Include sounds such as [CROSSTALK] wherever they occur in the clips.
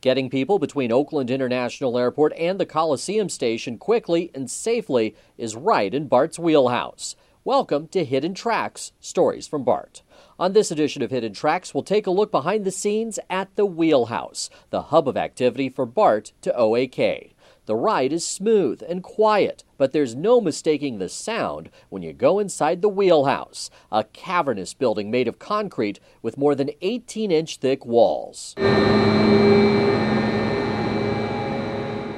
Getting people between Oakland International Airport and the Coliseum station quickly and safely is right in Bart's wheelhouse. Welcome to Hidden Tracks Stories from Bart. On this edition of Hidden Tracks, we'll take a look behind the scenes at the Wheelhouse, the hub of activity for Bart to OAK. The ride is smooth and quiet, but there's no mistaking the sound when you go inside the wheelhouse, a cavernous building made of concrete with more than 18 inch thick walls.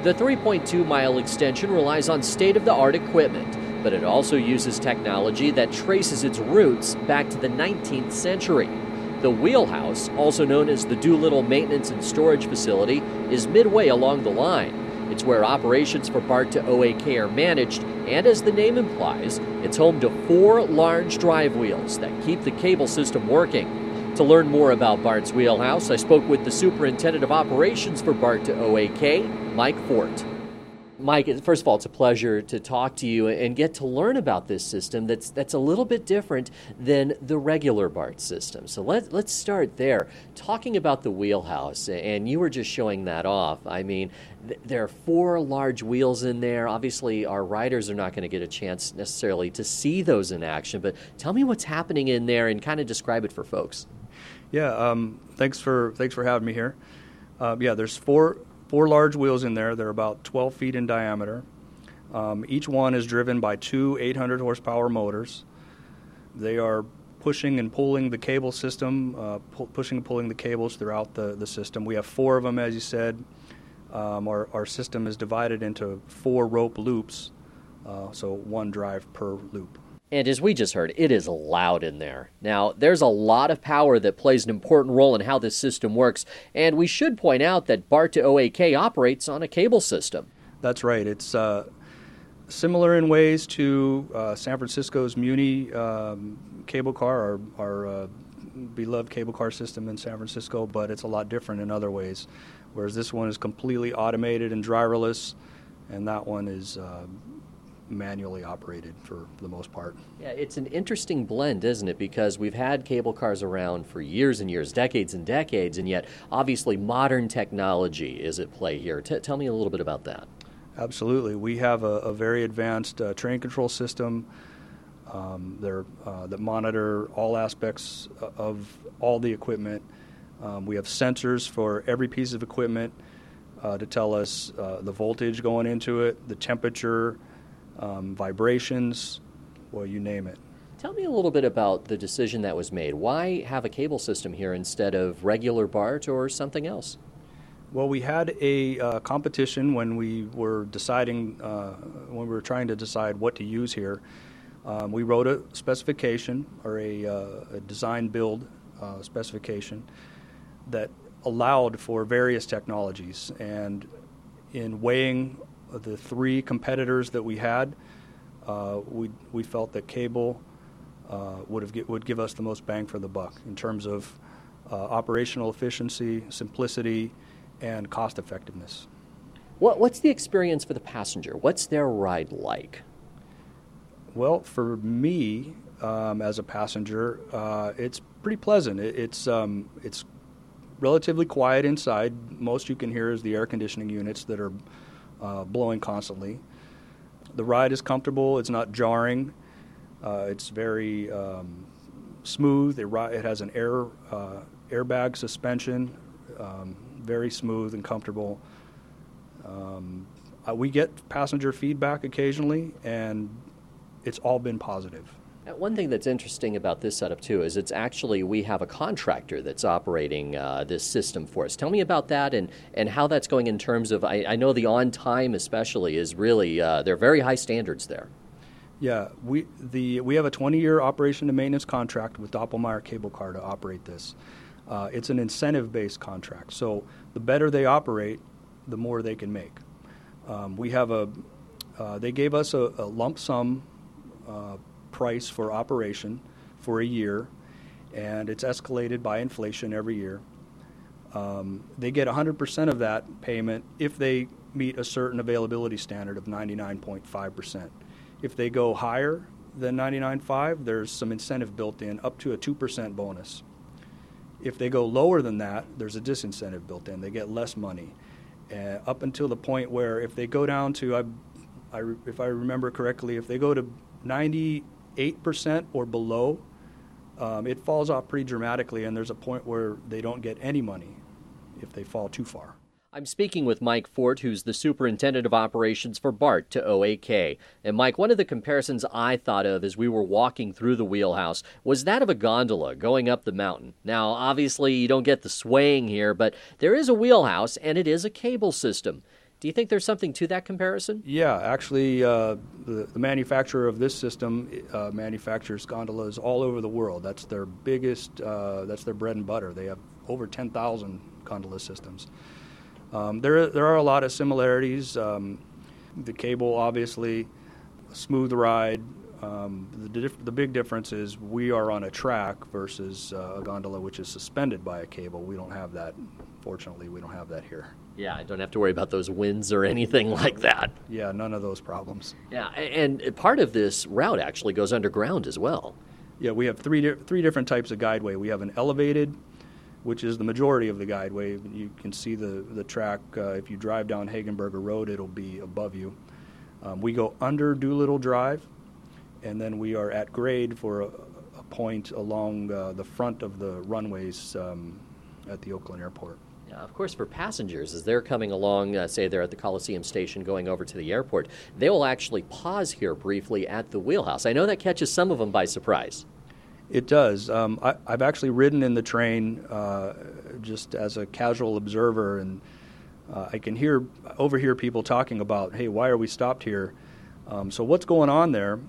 The 3.2 mile extension relies on state of the art equipment, but it also uses technology that traces its roots back to the 19th century. The wheelhouse, also known as the Doolittle Maintenance and Storage Facility, is midway along the line. It's where operations for BART to OAK are managed, and as the name implies, it's home to four large drive wheels that keep the cable system working. To learn more about BART's wheelhouse, I spoke with the Superintendent of Operations for BART to OAK, Mike Fort. Mike, first of all, it's a pleasure to talk to you and get to learn about this system that's that's a little bit different than the regular BART system. So let, let's start there. Talking about the wheelhouse, and you were just showing that off. I mean, th- there are four large wheels in there. Obviously, our riders are not going to get a chance necessarily to see those in action, but tell me what's happening in there and kind of describe it for folks. Yeah, um, thanks for thanks for having me here. Uh, yeah, there's four four large wheels in there. They're about 12 feet in diameter. Um, each one is driven by two 800 horsepower motors. They are pushing and pulling the cable system, uh, pu- pushing and pulling the cables throughout the, the system. We have four of them, as you said. Um, our, our system is divided into four rope loops, uh, so one drive per loop. And as we just heard, it is loud in there. Now, there's a lot of power that plays an important role in how this system works, and we should point out that BART to OAK operates on a cable system. That's right. It's uh, similar in ways to uh, San Francisco's Muni um, cable car, our, our uh, beloved cable car system in San Francisco, but it's a lot different in other ways. Whereas this one is completely automated and driverless, and that one is uh, manually operated for the most part. Yeah, it's an interesting blend, isn't it? Because we've had cable cars around for years and years, decades and decades, and yet obviously modern technology is at play here. T- tell me a little bit about that. Absolutely. We have a, a very advanced uh, train control system um, uh, that monitor all aspects of all the equipment. Um, we have sensors for every piece of equipment uh, to tell us uh, the voltage going into it, the temperature, um, vibrations, well, you name it. Tell me a little bit about the decision that was made. Why have a cable system here instead of regular BART or something else? Well, we had a uh, competition when we were deciding, uh, when we were trying to decide what to use here. Um, we wrote a specification or a, uh, a design build uh, specification that allowed for various technologies. And in weighing the three competitors that we had, uh, we we felt that cable uh, would have would give us the most bang for the buck in terms of uh, operational efficiency, simplicity, and cost effectiveness. What, what's the experience for the passenger? What's their ride like? Well, for me um, as a passenger, uh, it's pretty pleasant. It, it's um, it's relatively quiet inside. Most you can hear is the air conditioning units that are uh, blowing constantly. The ride is comfortable. It's not jarring. Uh, it's very um, smooth. It, it, has an air uh, airbag suspension. Um, very smooth and comfortable. Um, we get passenger feedback occasionally, and it's all been positive. One thing that's interesting about this setup too is it's actually we have a contractor that's operating uh, this system for us. Tell me about that and, and how that's going in terms of I, I know the on time especially is really uh, they're very high standards there. Yeah, we the we have a 20 year operation and maintenance contract with Doppelmayr Cable Car to operate this. Uh, it's an incentive based contract, so the better they operate, the more they can make. Um, we have a uh, they gave us a, a lump sum uh, price for operation for a year, and it's escalated by inflation every year. Um, they get 100% of that payment if they meet a certain availability standard of 99.5%. If they go higher than 99.5, there's some incentive built in, up to a 2% bonus. If they go lower than that, there's a disincentive built in. They get less money. Uh, up until the point where if they go down to, I, I, if I remember correctly, if they go to 98% or below, um, it falls off pretty dramatically, and there's a point where they don't get any money if they fall too far. I'm speaking with Mike Fort, who's the superintendent of operations for BART to OAK. And Mike, one of the comparisons I thought of as we were walking through the wheelhouse was that of a gondola going up the mountain. Now, obviously, you don't get the swaying here, but there is a wheelhouse and it is a cable system. Do you think there's something to that comparison? Yeah, actually, uh, the, the, manufacturer of this system uh, manufactures gondolas all over the world. That's their biggest, uh, that's their bread and butter. They have over 10,000 gondola systems. Um, there, there are a lot of similarities. Um, the cable, obviously, smooth ride. Um, the, dif- the big difference is we are on a track versus uh, a gondola which is suspended by a cable. We don't have that. Fortunately, we don't have that here. Yeah, I don't have to worry about those winds or anything [LAUGHS] like that. Yeah, none of those problems. Yeah, and part of this route actually goes underground as well. Yeah, we have three di- three different types of guideway. We have an elevated, which is the majority of the guideway. You can see the, the track. Uh, if you drive down Hegenberger Road, it'll be above you. Um, we go under Doolittle Drive, and then we are at grade for a, a point along uh, the front of the runways um, at the Oakland Airport. Yeah, of course, for passengers, as they're coming along, uh, say they're at the Coliseum station going over to the airport, they will actually pause here briefly at the wheelhouse. I know that catches some of them by surprise. It does. Um, I, have actually ridden in the train uh, just as a casual observer, and uh, I can hear overhear people talking about, "Hey, why are we stopped here?" Um, so what's going on there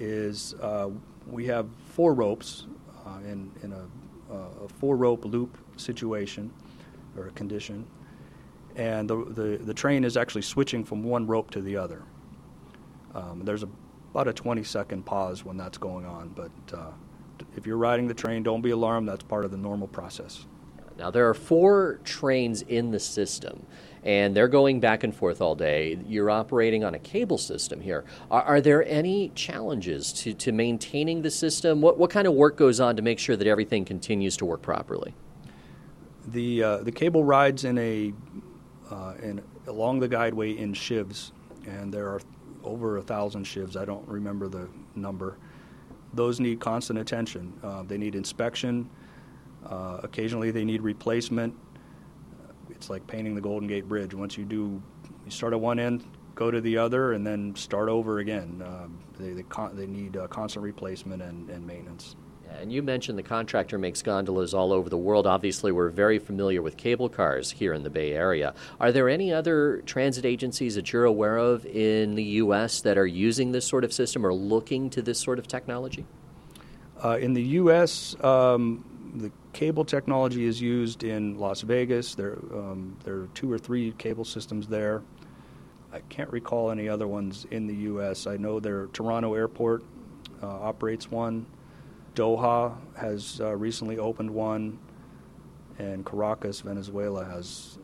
is uh, we have four ropes uh, in in a, a four rope loop situation or condition, and the, the the train is actually switching from one rope to the other. Um, there's a, about a 20 second pause when that's going on, but uh, if you're riding the train, don't be alarmed. That's part of the normal process. Now, there are four trains in the system, and they're going back and forth all day. You're operating on a cable system here. Are, are, there any challenges to, to maintaining the system? What, what kind of work goes on to make sure that everything continues to work properly? The, uh, the cable rides in a, uh, in, along the guideway in sheaves, and there are over a thousand sheaves. I don't remember the number those need constant attention. Uh, they need inspection. Uh, occasionally, they need replacement. It's like painting the Golden Gate Bridge. Once you do, you start at one end, go to the other, and then start over again. Uh, they, they, con- they need uh, constant replacement and, and maintenance. And you mentioned the contractor makes gondolas all over the world. Obviously, we're very familiar with cable cars here in the Bay Area. Are there any other transit agencies that you're aware of in the U.S. that are using this sort of system or looking to this sort of technology? Uh, in the U.S., um, the cable technology is used in Las Vegas. There, um, there are two or three cable systems there. I can't recall any other ones in the U.S. I know there Toronto Airport uh, operates one. Doha has uh, recently opened one, and Caracas, Venezuela, has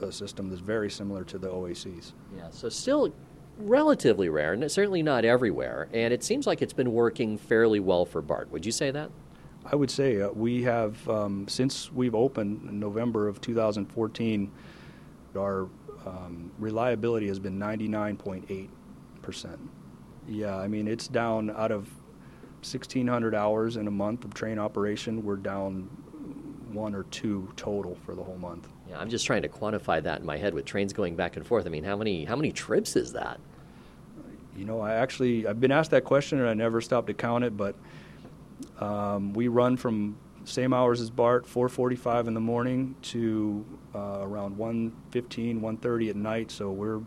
a, a, system that's very similar to the OACs. Yeah, so still relatively rare, and certainly not everywhere. And it seems like it's been working fairly well for BART. Would you say that? I would say uh, we have, um, since we've opened in November of 2014, our um, reliability has been 99.8%. Yeah, I mean, it's down out of 1,600 hours in a month of train operation. We're down one or two total for the whole month. Yeah, I'm just trying to quantify that in my head with trains going back and forth. I mean, how many how many trips is that? You know, I actually I've been asked that question and I never stopped to count it, but um, we run from same hours as BART, 4:45 in the morning to uh, around 1:15, 1:30 at night. So we're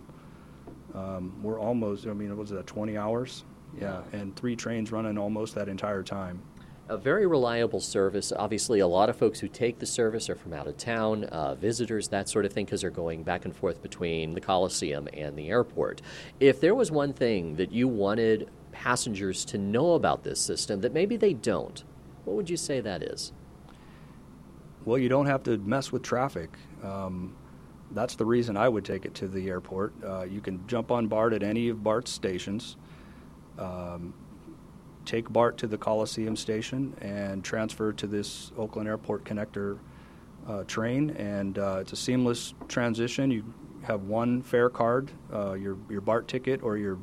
um, we're almost. I mean, was it 20 hours? Yeah, and three trains running almost that entire time. A very reliable service. Obviously, a lot of folks who take the service are from out of town, uh, visitors, that sort of thing, because they're going back and forth between the Coliseum and the airport. If there was one thing that you wanted passengers to know about this system that maybe they don't, what would you say that is? Well, you don't have to mess with traffic. Um, that's the reason I would take it to the airport. Uh, you can jump on BART at any of BART's stations. Um, take BART to the Coliseum station and transfer to this Oakland Airport connector uh, train, and uh, it's a seamless transition. You have one fare card, uh, your your BART ticket or your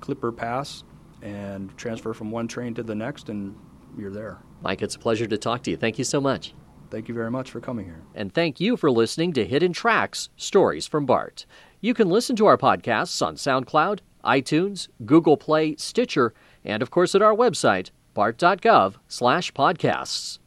Clipper pass, and transfer from one train to the next, and you're there. Mike, it's a pleasure to talk to you. Thank you so much. Thank you very much for coming here. And thank you for listening to Hidden Tracks Stories from BART. You can listen to our podcasts on SoundCloud, iTunes, Google Play, Stitcher, and of course at our website, bart.gov/podcasts.